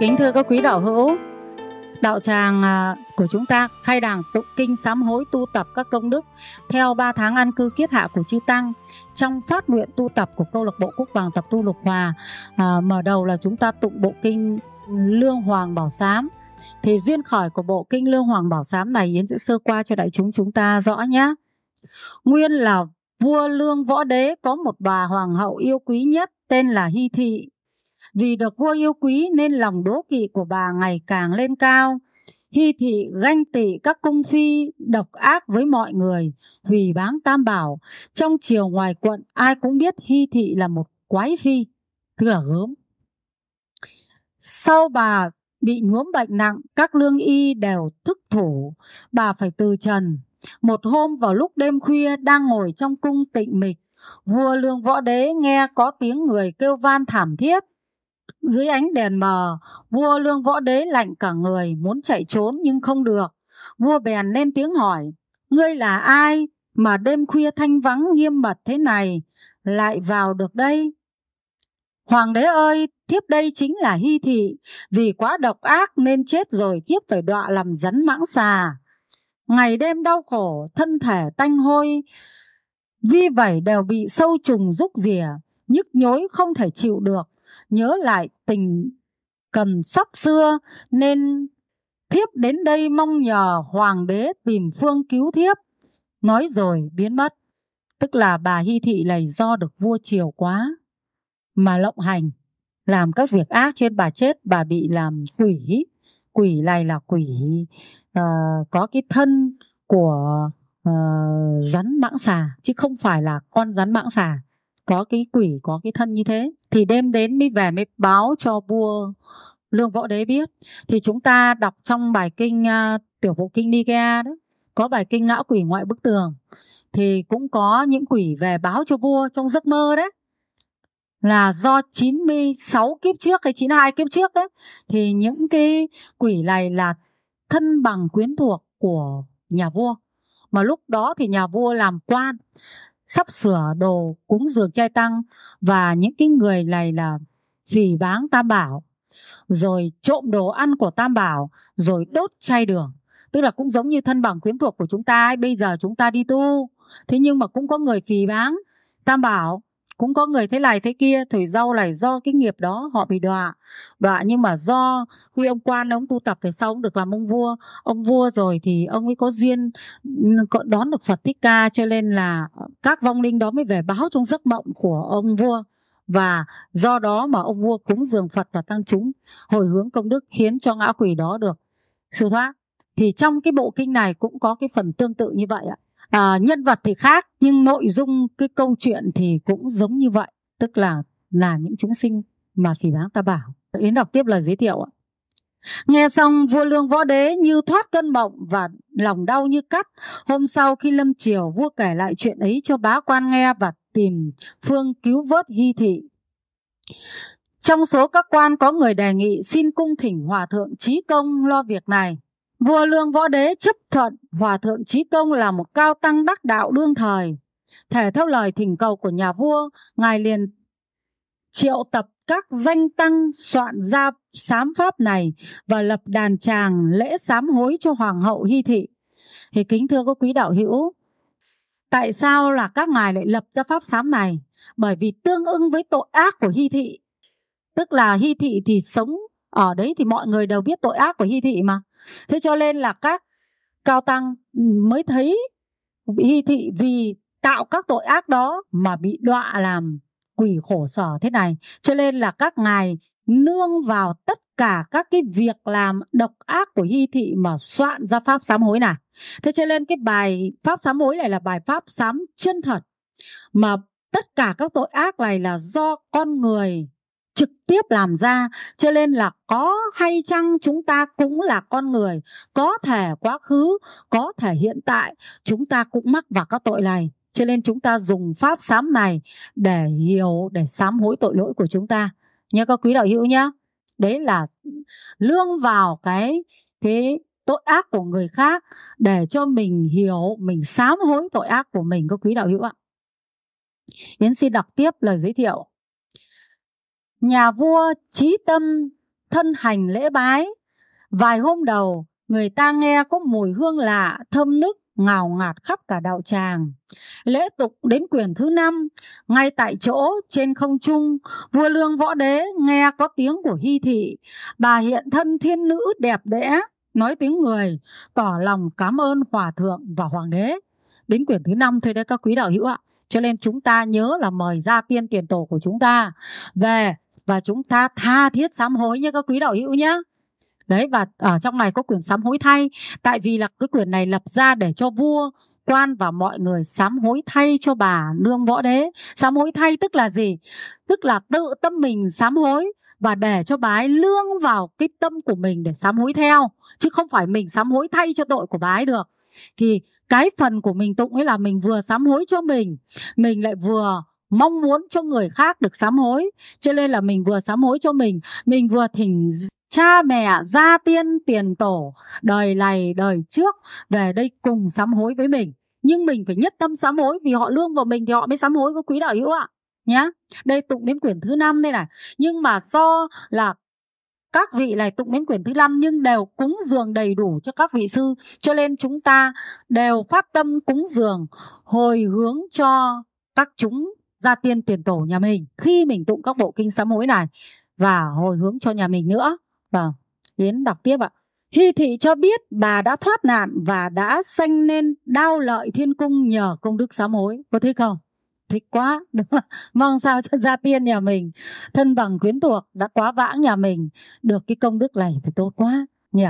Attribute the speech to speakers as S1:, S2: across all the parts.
S1: Kính thưa các quý đạo hữu, đạo tràng à, của chúng ta khai đàn tụng kinh sám hối tu tập các công đức theo 3 tháng an cư kiết hạ của chư tăng. Trong phát nguyện tu tập của câu lạc bộ quốc vàng tập tu lục hòa à, mở đầu là chúng ta tụng bộ kinh lương hoàng bảo sám. Thì duyên khởi của bộ kinh lương hoàng bảo sám này yến sẽ sơ qua cho đại chúng chúng ta rõ nhé. Nguyên là vua lương võ đế có một bà hoàng hậu yêu quý nhất tên là hy thị vì được vua yêu quý nên lòng đố kỵ của bà ngày càng lên cao. Hy thị ganh tị các cung phi độc ác với mọi người, hủy báng tam bảo. Trong chiều ngoài quận ai cũng biết Hy thị là một quái phi, tức là gớm. Sau bà bị nhuốm bệnh nặng, các lương y đều thức thủ, bà phải từ trần. Một hôm vào lúc đêm khuya đang ngồi trong cung tịnh mịch, vua lương võ đế nghe có tiếng người kêu van thảm thiết dưới ánh đèn mờ, vua lương võ đế lạnh cả người, muốn chạy trốn nhưng không được. Vua bèn lên tiếng hỏi, ngươi là ai mà đêm khuya thanh vắng nghiêm mật thế này, lại vào được đây? Hoàng đế ơi, thiếp đây chính là hy thị, vì quá độc ác nên chết rồi thiếp phải đọa làm rắn mãng xà. Ngày đêm đau khổ, thân thể tanh hôi, vi vẩy đều bị sâu trùng rúc rìa, nhức nhối không thể chịu được nhớ lại tình cần sắc xưa nên thiếp đến đây mong nhờ hoàng đế tìm phương cứu thiếp. Nói rồi biến mất. Tức là bà hy thị này do được vua chiều quá. Mà lộng hành làm các việc ác trên bà chết bà bị làm quỷ. Quỷ này là quỷ uh, có cái thân của uh, rắn mãng xà chứ không phải là con rắn mãng xà có cái quỷ có cái thân như thế thì đêm đến mới về mới báo cho vua lương võ đế biết. Thì chúng ta đọc trong bài kinh uh, tiểu bộ kinh Nikea đấy có bài kinh ngã quỷ ngoại bức tường thì cũng có những quỷ về báo cho vua trong giấc mơ đấy. Là do 96 kiếp trước hay 92 kiếp trước đấy thì những cái quỷ này là thân bằng quyến thuộc của nhà vua. Mà lúc đó thì nhà vua làm quan sắp sửa đồ cúng dường trai tăng và những cái người này là phỉ báng tam bảo rồi trộm đồ ăn của tam bảo, rồi đốt chay đường tức là cũng giống như thân bằng quyến thuộc của chúng ta ấy. bây giờ chúng ta đi tu thế nhưng mà cũng có người phỉ báng tam bảo cũng có người thế này thế kia thời rau này do cái nghiệp đó họ bị đọa. Đọa nhưng mà do huy ông quan ông tu tập về sau ông được làm ông vua. Ông vua rồi thì ông ấy có duyên đón được phật thích ca cho nên là các vong linh đó mới về báo trong giấc mộng của ông vua. Và do đó mà ông vua cúng dường phật và tăng chúng, hồi hướng công đức khiến cho ngã quỷ đó được. Siêu thoát, thì trong cái bộ kinh này cũng có cái phần tương tự như vậy ạ à, nhân vật thì khác nhưng nội dung cái câu chuyện thì cũng giống như vậy tức là là những chúng sinh mà phỉ báng ta bảo yến đọc tiếp lời giới thiệu ạ Nghe xong vua lương võ đế như thoát cơn mộng và lòng đau như cắt. Hôm sau khi lâm triều vua kể lại chuyện ấy cho bá quan nghe và tìm phương cứu vớt hy thị. Trong số các quan có người đề nghị xin cung thỉnh hòa thượng trí công lo việc này. Vua Lương Võ Đế chấp thuận Hòa Thượng Trí Công là một cao tăng đắc đạo đương thời. Thể theo lời thỉnh cầu của nhà vua, Ngài liền triệu tập các danh tăng soạn ra sám pháp này và lập đàn tràng lễ sám hối cho Hoàng hậu Hy Thị. Thì kính thưa các quý đạo hữu, tại sao là các ngài lại lập ra pháp sám này? Bởi vì tương ưng với tội ác của Hy Thị. Tức là Hy Thị thì sống ở đấy thì mọi người đều biết tội ác của hi Thị mà. Thế cho nên là các cao tăng mới thấy hi thị vì tạo các tội ác đó mà bị đọa làm quỷ khổ sở thế này. Cho nên là các ngài nương vào tất cả các cái việc làm độc ác của hi thị mà soạn ra pháp sám hối này. Thế cho nên cái bài pháp sám hối này là bài pháp sám chân thật. Mà tất cả các tội ác này là do con người trực tiếp làm ra. Cho nên là có hay chăng chúng ta cũng là con người, có thể quá khứ, có thể hiện tại, chúng ta cũng mắc vào các tội này. Cho nên chúng ta dùng pháp sám này để hiểu, để sám hối tội lỗi của chúng ta. Nhé các quý đạo hữu nhé đấy là lương vào cái cái tội ác của người khác để cho mình hiểu, mình sám hối tội ác của mình. Các quý đạo hữu ạ. Yến xin đọc tiếp lời giới thiệu. Nhà vua trí tâm thân hành lễ bái. Vài hôm đầu, người ta nghe có mùi hương lạ, thơm nức, ngào ngạt khắp cả đạo tràng. Lễ tục đến quyển thứ năm, ngay tại chỗ trên không trung, vua lương võ đế nghe có tiếng của hy thị, bà hiện thân thiên nữ đẹp đẽ, nói tiếng người, tỏ lòng cảm ơn hòa thượng và hoàng đế. Đến quyển thứ năm thôi đấy các quý đạo hữu ạ. Cho nên chúng ta nhớ là mời gia tiên tiền tổ của chúng ta về và chúng ta tha thiết sám hối nhé các quý đạo hữu nhé. Đấy, và ở trong này có quyển sám hối thay Tại vì là cái quyển này lập ra để cho vua, quan và mọi người sám hối thay cho bà nương võ đế Sám hối thay tức là gì? Tức là tự tâm mình sám hối và để cho bà ấy lương vào cái tâm của mình để sám hối theo, chứ không phải mình sám hối thay cho tội của bà ấy được thì cái phần của mình tụng ấy là mình vừa sám hối cho mình mình lại vừa mong muốn cho người khác được sám hối. Cho nên là mình vừa sám hối cho mình mình vừa thỉnh cha mẹ, gia tiên, tiền tổ, đời này, đời trước về đây cùng sám hối với mình. Nhưng mình phải nhất tâm sám hối vì họ lương vào mình thì họ mới sám hối với quý đạo hữu ạ. Nhá. Đây tụng đến quyển thứ năm đây này. Nhưng mà do là các vị này tụng đến quyển thứ năm nhưng đều cúng dường đầy đủ cho các vị sư. Cho nên chúng ta đều phát tâm cúng dường, hồi hướng cho các chúng gia tiên tiền tổ nhà mình khi mình tụng các bộ kinh sám hối này và hồi hướng cho nhà mình nữa và Yến đọc tiếp ạ. Hy thị cho biết bà đã thoát nạn và đã sanh nên đao lợi thiên cung nhờ công đức sám hối. Có thích không? Thích quá, đúng không? Mong sao cho gia tiên nhà mình, thân bằng quyến thuộc đã quá vãng nhà mình, được cái công đức này thì tốt quá nhỉ.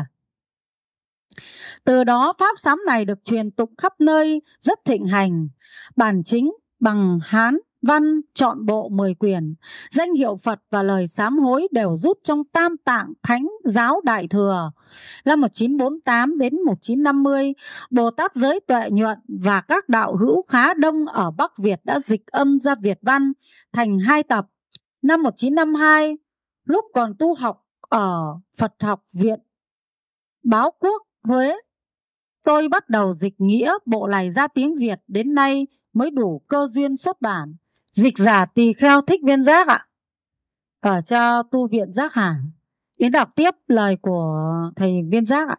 S1: Từ đó pháp sám này được truyền tụng khắp nơi rất thịnh hành. Bản chính bằng Hán văn chọn bộ 10 quyền, danh hiệu Phật và lời sám hối đều rút trong Tam Tạng Thánh Giáo Đại Thừa. Năm 1948 đến 1950, Bồ Tát Giới Tuệ Nhuận và các đạo hữu khá đông ở Bắc Việt đã dịch âm ra Việt văn thành hai tập. Năm 1952, lúc còn tu học ở Phật học viện Báo Quốc Huế, tôi bắt đầu dịch nghĩa bộ này ra tiếng Việt đến nay mới đủ cơ duyên xuất bản. Dịch giả tỳ kheo thích viên giác ạ. Ở cho tu viện giác hàng. Yến đọc tiếp lời của thầy viên giác ạ.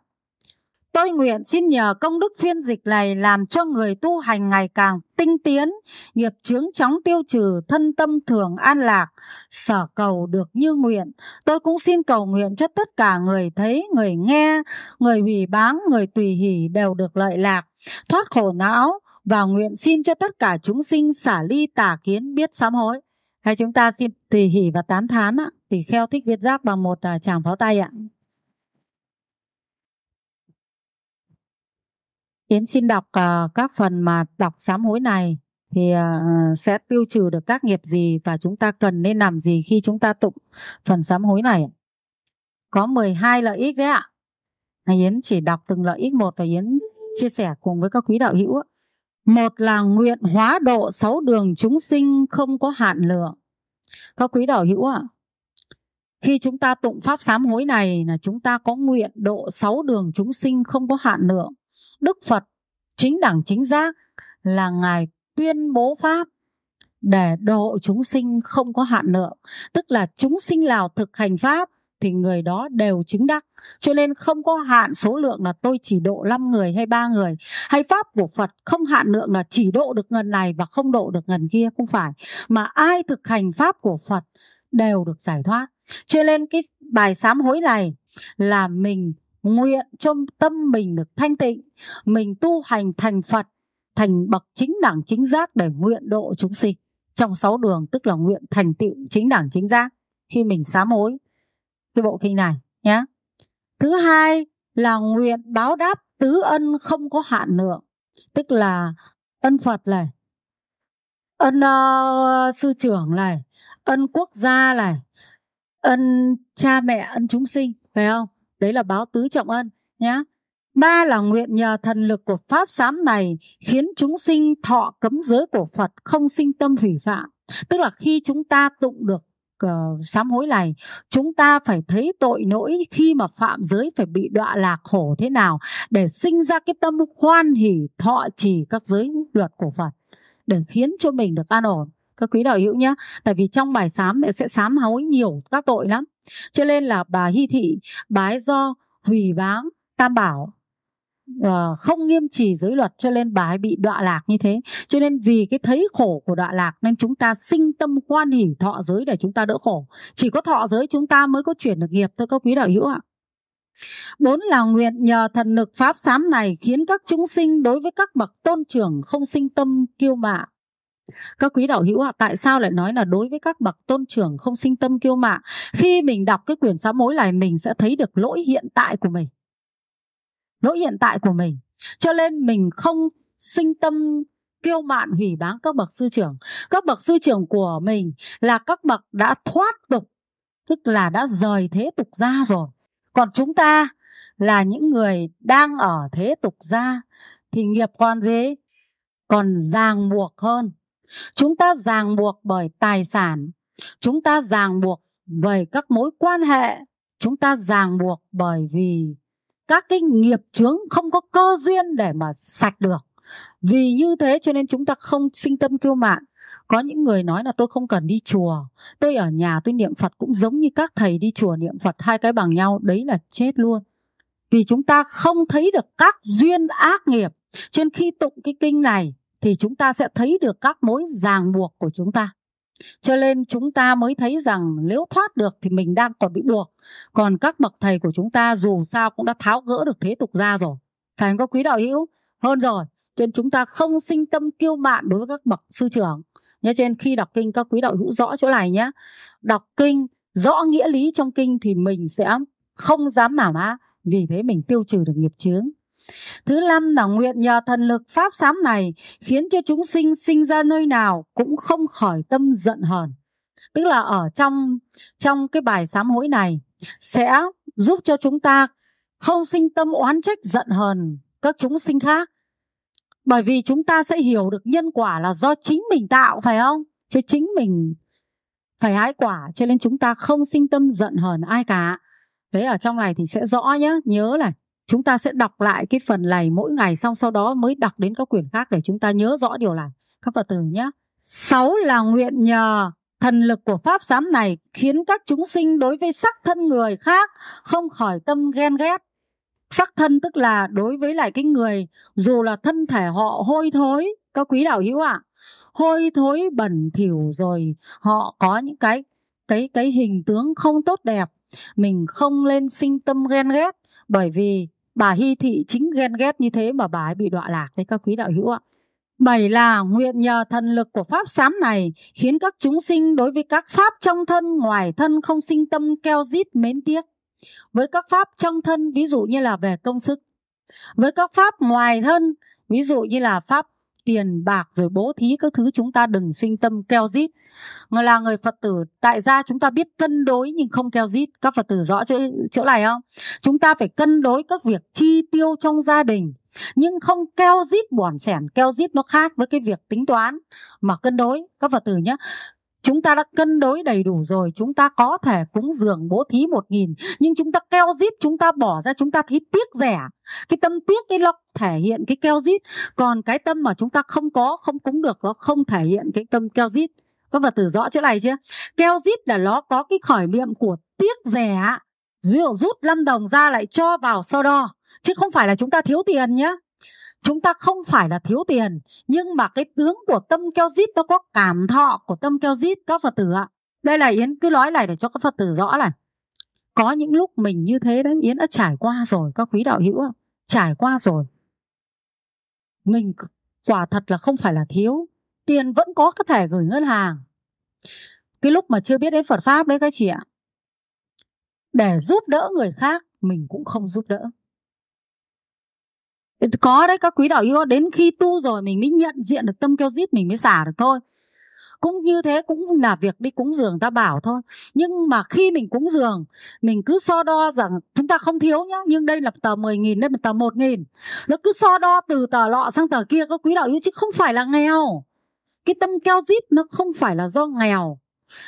S1: Tôi nguyện xin nhờ công đức phiên dịch này làm cho người tu hành ngày càng tinh tiến, nghiệp chướng chóng tiêu trừ, thân tâm thường an lạc, sở cầu được như nguyện. Tôi cũng xin cầu nguyện cho tất cả người thấy, người nghe, người hủy báng, người tùy hỷ đều được lợi lạc, thoát khổ não, và nguyện xin cho tất cả chúng sinh xả ly tà kiến biết sám hối. Hay chúng ta xin tỳ hỷ và tán thán ạ, tỳ kheo thích viết giác bằng một uh, tràng pháo tay ạ. Yến xin đọc uh, các phần mà đọc sám hối này thì uh, sẽ tiêu trừ được các nghiệp gì và chúng ta cần nên làm gì khi chúng ta tụng phần sám hối này. Có 12 lợi ích đấy ạ. Yến chỉ đọc từng lợi ích một và Yến chia sẻ cùng với các quý đạo hữu. Một là nguyện hóa độ sáu đường chúng sinh không có hạn lượng. Các quý đạo hữu ạ, à, khi chúng ta tụng pháp sám hối này là chúng ta có nguyện độ sáu đường chúng sinh không có hạn lượng. Đức Phật chính đẳng chính giác là ngài tuyên bố pháp để độ chúng sinh không có hạn lượng, tức là chúng sinh nào thực hành pháp thì người đó đều chứng đắc. Cho nên không có hạn số lượng là tôi chỉ độ 5 người hay ba người. Hay pháp của Phật không hạn lượng là chỉ độ được ngần này và không độ được ngần kia. Không phải. Mà ai thực hành pháp của Phật đều được giải thoát. Cho nên cái bài sám hối này là mình nguyện cho tâm mình được thanh tịnh. Mình tu hành thành Phật, thành bậc chính đẳng chính giác để nguyện độ chúng sinh. Trong sáu đường tức là nguyện thành tựu chính đẳng chính giác khi mình sám hối cái bộ kinh này nhé. Thứ hai là nguyện báo đáp tứ ân không có hạn lượng, tức là ân Phật này, ân uh, sư trưởng này, ân quốc gia này, ân cha mẹ, ân chúng sinh, phải không? Đấy là báo tứ trọng ân nhé. Ba là nguyện nhờ thần lực của Pháp sám này khiến chúng sinh thọ cấm giới của Phật không sinh tâm hủy phạm. Tức là khi chúng ta tụng được uh, sám hối này. Chúng ta phải thấy tội lỗi khi mà phạm giới phải bị đọa lạc khổ thế nào để sinh ra cái tâm hoan hỷ thọ trì các giới luật của Phật để khiến cho mình được an ổn. Các quý đạo hữu nhé tại vì trong bài sám sẽ sám hối nhiều các tội lắm. Cho nên là bà hy thị bái do hủy báng tam bảo uh, không nghiêm trì giới luật cho nên bà ấy bị đọa lạc như thế cho nên vì cái thấy khổ của đọa lạc nên chúng ta sinh tâm hoan hỉ thọ giới để chúng ta đỡ khổ chỉ có thọ giới chúng ta mới có chuyển được nghiệp thôi các quý đạo hữu ạ Bốn là nguyện nhờ thần lực pháp sám này khiến các chúng sinh đối với các bậc tôn trưởng không sinh tâm kiêu mạ. Các quý đạo hữu ạ, tại sao lại nói là đối với các bậc tôn trưởng không sinh tâm kiêu mạ? Khi mình đọc cái quyển sám hối này mình sẽ thấy được lỗi hiện tại của mình nỗi hiện tại của mình. Cho nên mình không sinh tâm kiêu mạn hủy báng các bậc sư trưởng. Các bậc sư trưởng của mình là các bậc đã thoát tục, tức là đã rời thế tục ra rồi còn chúng ta là những người đang ở thế tục gia thì nghiệp còn gì? Còn ràng buộc hơn. Chúng ta ràng buộc bởi tài sản, chúng ta ràng buộc bởi các mối quan hệ, chúng ta ràng buộc bởi vì các cái nghiệp chướng không có cơ duyên để mà sạch được. Vì như thế cho nên chúng ta không sinh tâm kiêu mạn. Có những người nói là tôi không cần đi chùa Tôi ở nhà tôi niệm Phật cũng giống như các thầy đi chùa niệm Phật Hai cái bằng nhau, đấy là chết luôn Vì chúng ta không thấy được các duyên ác nghiệp Trên khi tụng cái kinh này Thì chúng ta sẽ thấy được các mối ràng buộc của chúng ta cho nên chúng ta mới thấy rằng nếu thoát được thì mình đang còn bị buộc. Còn các bậc thầy của chúng ta dù sao cũng đã tháo gỡ được thế tục ra rồi. Phải có quý đạo hữu hơn rồi. Cho nên chúng ta không sinh tâm kiêu mạn đối với các bậc sư trưởng. Nhớ trên khi đọc kinh, các quý đạo hữu rõ chỗ này nhé. Đọc kinh, rõ nghĩa lý trong kinh thì mình sẽ không dám nào á Vì thế mình tiêu trừ được nghiệp chướng. Thứ năm là nguyện nhờ thần lực pháp sám này khiến cho chúng sinh sinh ra nơi nào cũng không khỏi tâm giận hờn. Tức là ở trong trong cái bài sám hối này sẽ giúp cho chúng ta không sinh tâm oán trách giận hờn các chúng sinh khác bởi vì chúng ta sẽ hiểu được nhân quả là do chính mình tạo phải không? Chứ chính mình phải hái quả cho nên chúng ta không sinh tâm giận hờn ai cả. Đấy ở trong này thì sẽ rõ nhé, nhớ này. Chúng ta sẽ đọc lại cái phần này mỗi ngày xong sau đó mới đọc đến các quyển khác để chúng ta nhớ rõ điều này. Các Phật tử nhé. Sáu là nguyện nhờ thần lực của pháp giám này khiến các chúng sinh đối với sắc thân người khác không khỏi tâm ghen ghét sắc thân tức là đối với lại cái người dù là thân thể họ hôi thối các quý đạo hữu ạ à, hôi thối bẩn thỉu rồi họ có những cái cái cái hình tướng không tốt đẹp mình không lên sinh tâm ghen ghét bởi vì bà hy thị chính ghen ghét như thế mà bà ấy bị đọa lạc đấy, các quý đạo hữu ạ. Bảy là nguyện nhờ thần lực của pháp sám này khiến các chúng sinh đối với các pháp trong thân, ngoài thân không sinh tâm keo rít mến tiếc. Với các pháp trong thân, ví dụ như là về công sức. Với các pháp ngoài thân, ví dụ như là pháp tiền bạc rồi bố thí các thứ chúng ta đừng sinh tâm keo dít người là người phật tử tại gia chúng ta biết cân đối nhưng không keo dít các phật tử rõ chỗ, chỗ này không? Chúng ta phải cân đối các việc chi tiêu trong gia đình. Nhưng không keo dít buồn sẻn keo dít nó khác với cái việc tính toán. Mà cân đối các phật tử nhé Chúng ta đã cân đối đầy đủ rồi, Chúng ta có thể cúng dường bố thí một nghìn, Nhưng chúng ta keo rít, Chúng ta bỏ ra, chúng ta thấy tiếc rẻ. Cái tâm tiếc cái nó thể hiện cái keo rít, Còn cái tâm mà chúng ta không có, Không cúng được, nó không thể hiện cái tâm keo rít. Có vật từ rõ chỗ này chưa? Keo rít là nó có cái khởi niệm của tiếc rẻ Ví dụ rút 5 đồng ra lại cho vào so đo, Chứ không phải là chúng ta thiếu tiền nhé chúng ta không phải là thiếu tiền, nhưng mà cái tướng của tâm keo dít nó có cảm thọ của tâm keo dít các phật tử ạ. Đây là yến, cứ nói này để cho các phật tử rõ này. Có những lúc mình như thế đấy, yến đã trải qua rồi, các quý đạo hữu trải qua rồi. Mình quả thật là không phải là thiếu. Tiền vẫn có có thể gửi ngân hàng. Cái lúc mà chưa biết đến phật pháp đấy các chị ạ. Để giúp đỡ người khác, mình cũng không giúp đỡ có đấy, các quý đạo hữu đến khi tu rồi mình mới nhận diện được tâm keo rít, mình mới xả được thôi. Cũng như thế, cũng là việc đi cúng dường, ta bảo thôi. Nhưng mà khi mình cúng dường, mình cứ so đo rằng, chúng ta không thiếu nhá, nhưng đây là tờ 10 nghìn, đây là tờ 1 nghìn. Nó cứ so đo từ tờ lọ sang tờ kia, các quý đạo hữu chứ không phải là nghèo. Cái tâm keo dít nó không phải là do nghèo.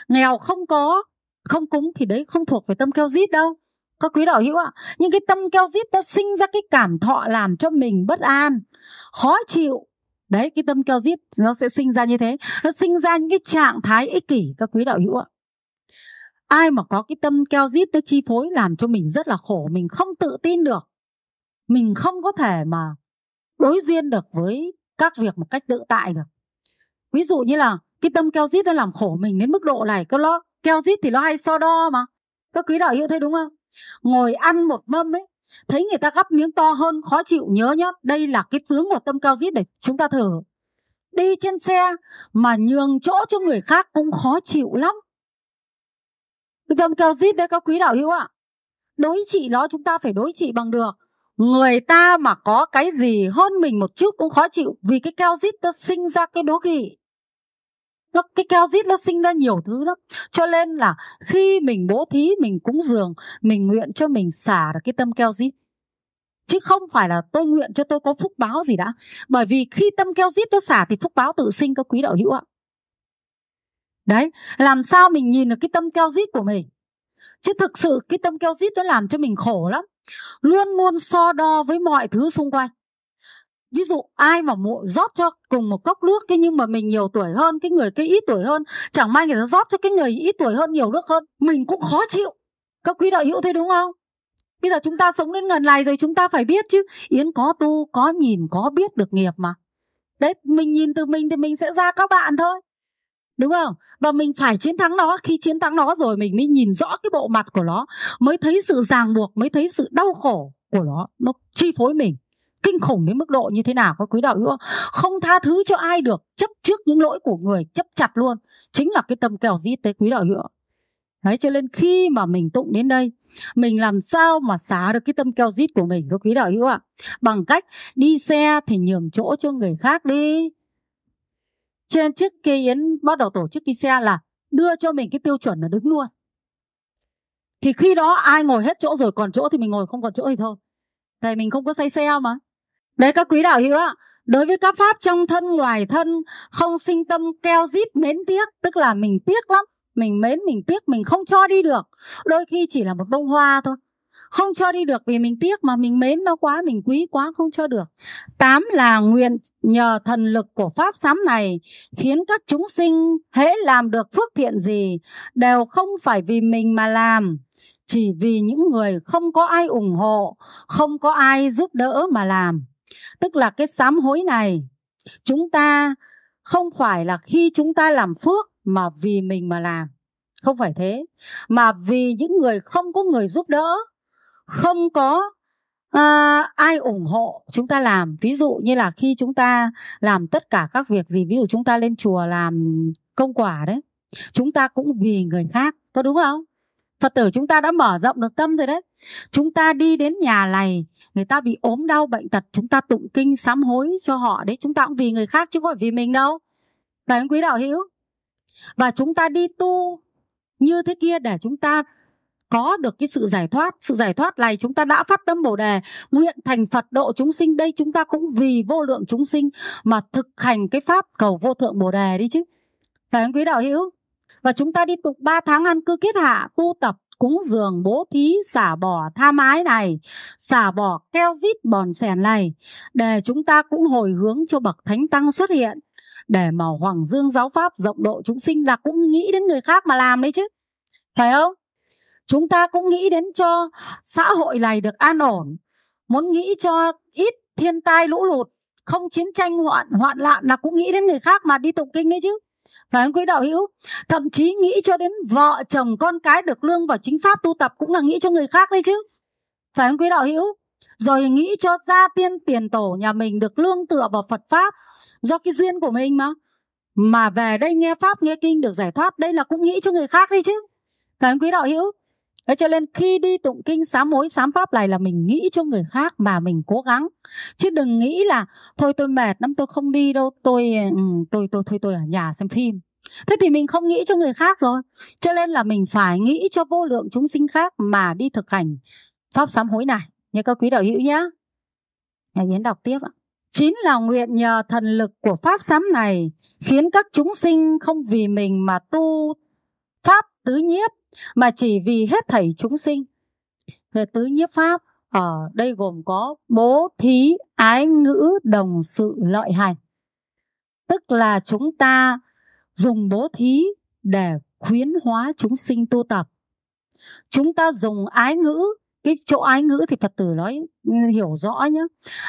S1: Nghèo không có, không cúng thì đấy không thuộc về tâm keo dít đâu các quý đạo hữu ạ. Những cái tâm keo dít nó sinh ra cái cảm thọ làm cho mình bất an. Khó chịu. Đấy, cái tâm keo giết nó sẽ sinh ra như thế. Nó sinh ra những cái trạng thái ích kỷ, các quý đạo hữu ạ. Ai mà có cái tâm keo giết nó chi phối làm cho mình rất là khổ, mình không tự tin được. Mình không có thể mà đối duyên được với các việc một cách tự tại được. Ví dụ như là cái tâm keo giết nó làm khổ mình đến mức độ này cái nó keo giết thì nó hay so đo mà. Các quý đạo hữu thấy đúng không? Ngồi ăn một mâm ấy, thấy người ta gắp miếng to hơn, khó chịu, nhớ nhá, đây là cái tướng của tâm cao giết để chúng ta thử đi trên xe mà nhường chỗ cho người khác cũng khó chịu lắm. Cái tâm cao giết đấy, các quý đạo hữu ạ. Đối trị nó, chúng ta phải đối trị bằng được. Người ta mà có cái gì hơn mình một chút cũng khó chịu, vì cái cao dít nó sinh ra cái đố kỵ nó, cái keo dít nó sinh ra nhiều thứ lắm. Cho nên là khi mình bố thí, mình cúng dường, mình nguyện cho mình xả được cái tâm keo dít chứ không phải là tôi nguyện cho tôi có phúc báo gì đã. Bởi vì khi tâm keo dít nó xả thì phúc báo tự sinh các quý đạo hữu ạ. Đấy, làm sao mình nhìn được cái tâm keo dít của mình? Chứ thực sự cái tâm keo dít nó làm cho mình khổ lắm. Luôn luôn so đo với mọi thứ xung quanh ví dụ, ai mà mụ rót cho cùng một cốc nước, thế nhưng mà mình nhiều tuổi hơn, cái người cái ít tuổi hơn, chẳng may người ta rót cho cái người ít tuổi hơn nhiều nước hơn, mình cũng khó chịu. Các quý đạo hữu thế đúng không? Bây giờ chúng ta sống đến gần này rồi, chúng ta phải biết chứ. Yến có tu, có nhìn, có biết được nghiệp mà. Đấy, mình nhìn từ mình thì mình sẽ ra các bạn thôi. Đúng không? Và mình phải chiến thắng nó. Khi chiến thắng nó rồi, mình mới nhìn rõ cái bộ mặt của nó, mới thấy sự ràng buộc, mới thấy sự đau khổ của nó nó chi phối mình kinh khủng đến mức độ như thế nào các quý đạo hữu? Không tha thứ cho ai được chấp trước những lỗi của người chấp chặt luôn. Chính là cái tâm kèo giết tới quý đạo hữu Đấy, cho nên khi mà mình tụng đến đây Mình làm sao mà xả được cái tâm keo dít của mình Các quý đạo hữu ạ? Bằng cách đi xe thì nhường chỗ cho người khác đi. Trên trước kia Yến bắt đầu tổ chức đi xe là Đưa cho mình cái tiêu chuẩn là đứng luôn. Thì khi đó ai ngồi hết chỗ rồi Còn chỗ thì mình ngồi không còn chỗ thì thôi. Tại mình không có say xe mà. Đấy, các quý đạo hữu ạ, Đối với các pháp trong thân, ngoài thân, Không sinh tâm, keo dít mến tiếc, Tức là mình tiếc lắm, Mình mến, mình tiếc, mình không cho đi được. Đôi khi chỉ là một bông hoa thôi. Không cho đi được vì mình tiếc mà mình mến nó quá, mình quý quá, không cho được. Tám là nguyện nhờ thần lực của pháp sám này khiến các chúng sinh hễ làm được phước thiện gì đều không phải vì mình mà làm. Chỉ vì những người không có ai ủng hộ, không có ai giúp đỡ mà làm tức là cái sám hối này chúng ta không phải là khi chúng ta làm phước mà vì mình mà làm. Không phải thế. Mà vì những người không có người giúp đỡ không có à, ai ủng hộ chúng ta làm. Ví dụ như là khi chúng ta làm tất cả các việc gì ví dụ chúng ta lên chùa làm công quả đấy chúng ta cũng vì người khác có đúng không? Phật tử chúng ta đã mở rộng được tâm rồi đấy. Chúng ta đi đến nhà này người ta bị ốm đau bệnh tật, chúng ta tụng kinh sám hối cho họ đấy. Chúng ta cũng vì người khác chứ không phải vì mình đâu. Đấy, quý đạo hữu. Và chúng ta đi tu như thế kia để chúng ta có được cái sự giải thoát. Sự giải thoát này chúng ta đã phát tâm bồ đề, nguyện thành phật độ chúng sinh. Đây chúng ta cũng vì vô lượng chúng sinh mà thực hành cái pháp cầu vô thượng bồ đề đi chứ. Phải không quý đạo hữu? Và chúng ta đi tục 3 tháng ăn cư kết hạ, tu tập, cúng dường, bố thí, xả bỏ tha mái này, xả bỏ keo rít bòn sèn này, để chúng ta cũng hồi hướng cho bậc thánh tăng xuất hiện. Để mà hoàng dương giáo pháp rộng độ chúng sinh là cũng nghĩ đến người khác mà làm đấy chứ. Phải không? Chúng ta cũng nghĩ đến cho xã hội này được an ổn, muốn nghĩ cho ít thiên tai lũ lụt, không chiến tranh hoạn hoạn lạn là cũng nghĩ đến người khác mà đi tụng kinh đấy chứ phải không quý đạo hữu? Thậm chí nghĩ cho đến vợ chồng con cái được lương vào chính pháp tu tập cũng là nghĩ cho người khác đấy chứ. Phải không quý đạo hữu? Rồi nghĩ cho gia tiên tiền tổ nhà mình được lương tựa vào phật pháp. Do cái duyên của mình mà. Mà về đây nghe pháp, nghe kinh được giải thoát, đây là cũng nghĩ cho người khác đi chứ. Phải không quý đạo hữu? Thế cho nên khi đi tụng kinh sám hối sám pháp này là mình nghĩ cho người khác mà mình cố gắng. Chứ đừng nghĩ là thôi tôi mệt lắm tôi không đi đâu, tôi ừ, tôi tôi thôi tôi ở nhà xem phim. Thế thì mình không nghĩ cho người khác rồi. Cho nên là mình phải nghĩ cho vô lượng chúng sinh khác mà đi thực hành pháp sám hối này. Như các quý đạo hữu nhé. Nhà Yến đọc tiếp ạ. Chính là nguyện nhờ thần lực của pháp sám này khiến các chúng sinh không vì mình mà tu pháp tứ nhiếp mà chỉ vì hết thảy chúng sinh. Về tứ nhiếp pháp ở đây gồm có bố thí, ái ngữ, đồng sự, lợi hành. tức là chúng ta dùng bố thí để khuyến hóa chúng sinh tu tập chúng ta dùng ái ngữ cái chỗ ái ngữ thì phật tử nói ừ, hiểu rõ nhé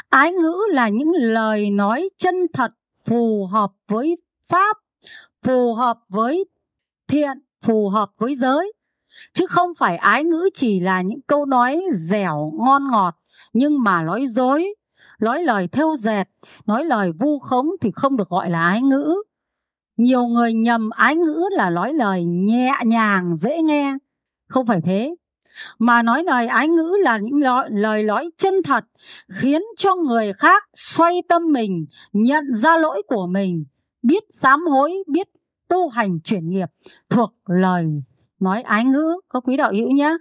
S1: ái ngữ là những lời nói chân thật phù hợp với pháp phù hợp với thiện phù hợp với giới. Chứ không phải ái ngữ chỉ là những câu nói dẻo ngon ngọt nhưng mà nói dối nói lời thêu dệt nói lời vu khống thì không được gọi là ái ngữ. Nhiều người nhầm ái ngữ là nói lời nhẹ nhàng dễ nghe. Không phải thế. Mà nói lời ái ngữ là những lời, lời nói chân thật khiến cho người khác xoay tâm mình nhận ra lỗi của mình biết sám hối biết tu hành chuyển nghiệp thuộc lời nói ái ngữ. Có quý đạo hữu nhé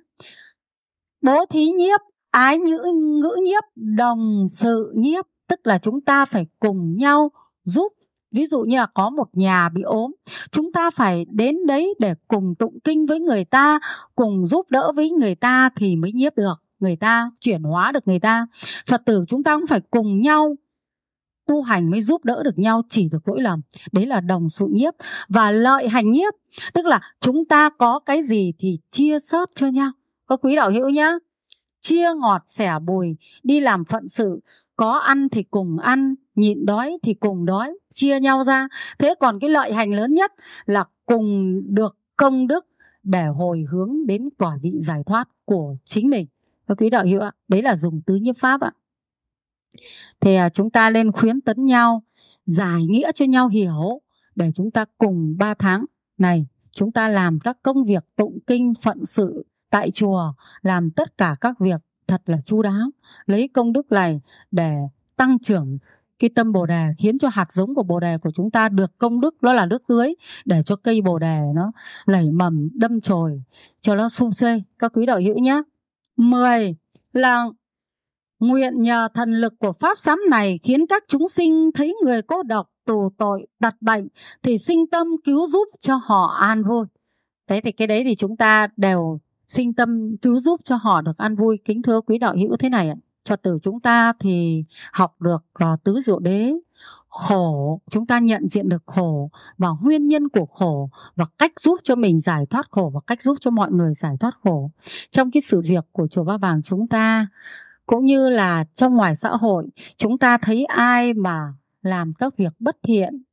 S1: bố thí nhiếp, ái ngữ ngữ nhiếp, đồng sự nhiếp, tức là chúng ta phải cùng nhau giúp. Ví dụ như là có một nhà bị ốm, chúng ta phải đến đấy để cùng tụng kinh với người ta, cùng giúp đỡ với người ta thì mới nhiếp được, người ta chuyển hóa được người ta. Phật tử chúng ta cũng phải cùng nhau tu hành mới giúp đỡ được nhau, chỉ được lỗi lầm. Đấy là đồng sự nhiếp và lợi hành nhiếp. Tức là chúng ta có cái gì thì chia sớt cho nhau. Có quý đạo hữu nhá. Chia ngọt sẻ bùi, đi làm phận sự. Có ăn thì cùng ăn, nhịn đói thì cùng đói. Chia nhau ra. Thế còn cái lợi hành lớn nhất là cùng được công đức để hồi hướng đến quả vị giải thoát của chính mình. Các quý đạo hữu ạ, đấy là dùng tứ nhiếp pháp ạ thì à, chúng ta nên khuyến tấn nhau giải nghĩa cho nhau hiểu để chúng ta cùng 3 tháng. Này chúng ta làm các công việc tụng kinh phận sự tại chùa làm tất cả các việc thật là chu đáo. Lấy công đức này để tăng trưởng cái tâm bồ đề khiến cho hạt giống của bồ đề của chúng ta được công đức đó là nước tưới để cho cây bồ đề nó lẩy mầm đâm chồi cho nó sung xê. Các quý đạo hữu nhé 10 là nguyện nhờ thần lực của pháp sám này khiến các chúng sinh thấy người cô độc tù tội đặt bệnh thì sinh tâm cứu giúp cho họ an vui. Đấy thì cái đấy thì chúng ta đều sinh tâm cứu giúp cho họ được an vui. Kính thưa quý đạo hữu thế này ạ. Phật tử chúng ta thì học được uh, tứ diệu đế. Khổ chúng ta nhận diện được khổ và nguyên nhân của khổ và cách giúp cho mình giải thoát khổ và cách giúp cho mọi người giải thoát khổ. Trong cái sự việc của chùa ba vàng chúng ta cũng như là trong ngoài xã hội, chúng ta thấy ai mà làm các việc bất thiện,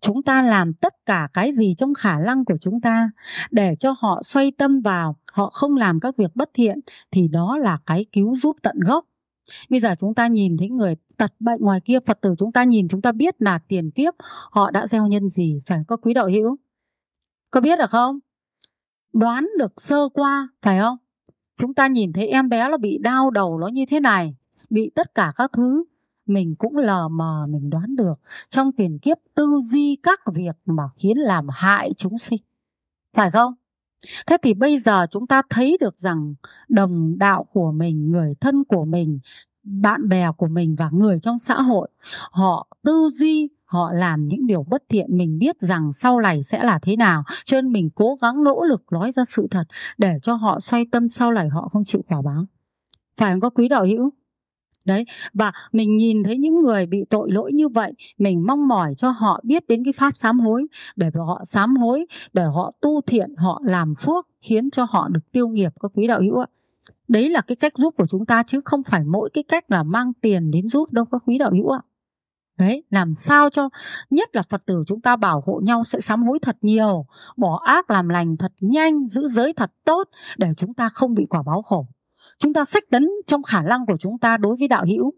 S1: chúng ta làm tất cả cái gì trong khả năng của chúng ta để cho họ xoay tâm vào, họ không làm các việc bất thiện thì đó là cái cứu giúp tận gốc. Bây giờ chúng ta nhìn thấy người tật bệnh ngoài kia, phật tử chúng ta nhìn chúng ta biết là tiền kiếp, họ đã gieo nhân gì, phải có quý đạo hữu? Có biết được không? Đoán được sơ qua, phải không? Chúng ta nhìn thấy em bé nó bị đau đầu nó như thế này, bị tất cả các thứ, mình cũng lờ mờ, mình đoán được. Trong tiền kiếp tư duy các việc mà khiến làm hại chúng sinh, phải không? Thế thì bây giờ chúng ta thấy được rằng đồng đạo của mình, người thân của mình, bạn bè của mình và người trong xã hội, họ tư duy họ làm những điều bất thiện, mình biết rằng sau này sẽ là thế nào. Cho nên mình cố gắng nỗ lực nói ra sự thật để cho họ xoay tâm sau này họ không chịu quả báo. Phải không? Có quý đạo hữu? Đấy, và mình nhìn thấy những người bị tội lỗi như vậy, mình mong mỏi cho họ biết đến cái pháp sám hối, để họ sám hối, để họ tu thiện, họ làm phước, khiến cho họ được tiêu nghiệp. Các quý đạo hữu ạ? Đấy là cái cách giúp của chúng ta chứ không phải mỗi cái cách là mang tiền đến giúp đâu các quý đạo hữu ạ? Đấy làm sao cho nhất là phật tử chúng ta bảo hộ nhau sẽ sám hối thật nhiều bỏ ác làm lành thật nhanh giữ giới thật tốt để chúng ta không bị quả báo khổ. Chúng ta sách tấn trong khả năng của chúng ta đối với đạo hữu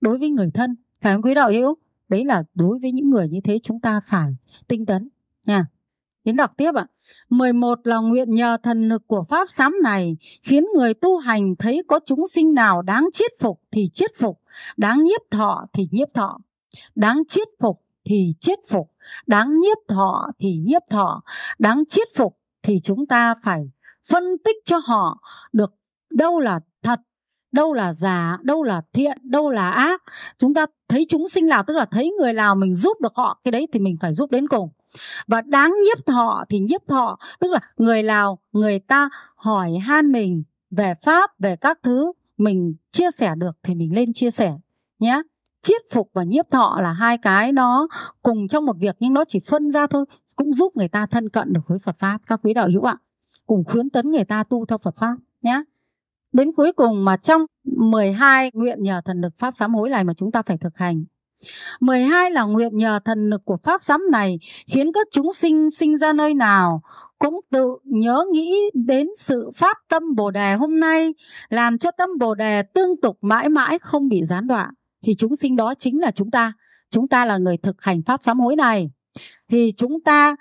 S1: đối với người thân. Phải không quý đạo hữu? Đấy là đối với những người như thế chúng ta phải tinh tấn nha. Đến đọc tiếp ạ. À. 11 là nguyện nhờ thần lực của pháp sám này khiến người tu hành thấy có chúng sinh nào đáng chiết phục thì chiết phục, đáng nhiếp thọ thì nhiếp thọ, đáng chiết phục thì chiết phục, đáng nhiếp thọ thì nhiếp thọ, đáng chiết phục thì chúng ta phải phân tích cho họ được đâu là thật đâu là giả đâu là thiện đâu là ác. Chúng ta thấy chúng sinh nào tức là thấy người nào mình giúp được họ cái đấy thì mình phải giúp đến cùng. Và đáng nhiếp thọ thì nhiếp thọ tức là người nào người ta hỏi han mình về pháp về các thứ mình chia sẻ được thì mình lên chia sẻ nhé chiết phục và nhiếp thọ là hai cái nó cùng trong một việc, nhưng nó chỉ phân ra thôi, cũng giúp người ta thân cận được với Phật pháp. Các quý đạo hữu ạ, cùng khuyến tấn người ta tu theo Phật pháp nhé đến cuối cùng mà trong 12 nguyện nhờ thần lực pháp sám hối này mà chúng ta phải thực hành. 12 là nguyện nhờ thần lực của pháp sám này khiến các chúng sinh sinh ra nơi nào cũng tự nhớ nghĩ đến sự phát tâm Bồ đề hôm nay, làm cho tâm Bồ đề tương tục mãi mãi không bị gián đoạn thì chúng sinh đó chính là chúng ta. Chúng ta là người thực hành pháp sám hối này. Thì chúng ta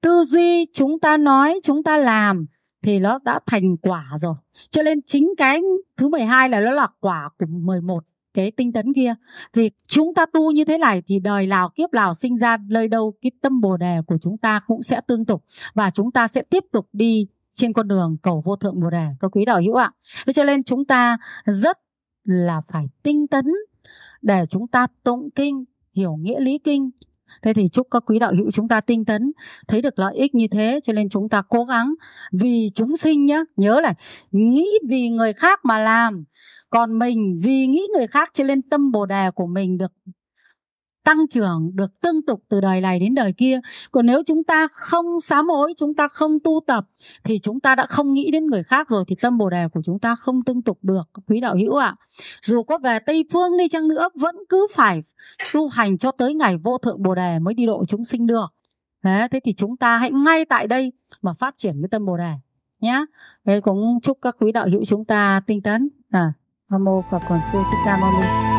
S1: tư duy, chúng ta nói, chúng ta làm thì nó đã thành quả rồi. Cho nên chính cái thứ 12 là nó là quả của 11 cái tinh tấn kia. Thì chúng ta tu như thế này thì đời nào kiếp nào sinh ra nơi đâu, cái tâm bồ đề của chúng ta cũng sẽ tương tục và chúng ta sẽ tiếp tục đi trên con đường cầu vô thượng bồ đề. Các quý đạo hữu ạ. Cho nên chúng ta rất là phải tinh tấn để chúng ta tụng kinh, hiểu nghĩa lý kinh. Thế thì chúc các quý đạo hữu chúng ta tinh tấn, thấy được lợi ích như thế, cho nên chúng ta cố gắng. Vì chúng sinh nhé nhớ là nghĩ vì người khác mà làm, còn mình vì nghĩ người khác cho nên tâm bồ đề của mình được tăng trưởng được tương tục từ đời này đến đời kia. Còn nếu chúng ta không sám hối chúng ta không tu tập thì chúng ta đã không nghĩ đến người khác rồi thì tâm bồ đề của chúng ta không tương tục được quý đạo hữu ạ. À. dù có về tây phương đi chăng nữa vẫn cứ phải tu hành cho tới ngày vô thượng bồ đề mới đi độ chúng sinh được. Thế, thế thì chúng ta hãy ngay tại đây mà phát triển cái tâm bồ đề nhé thế cũng chúc các quý đạo hữu chúng ta tinh tấn. À nam mô phật còn sư thích ca mâu ni.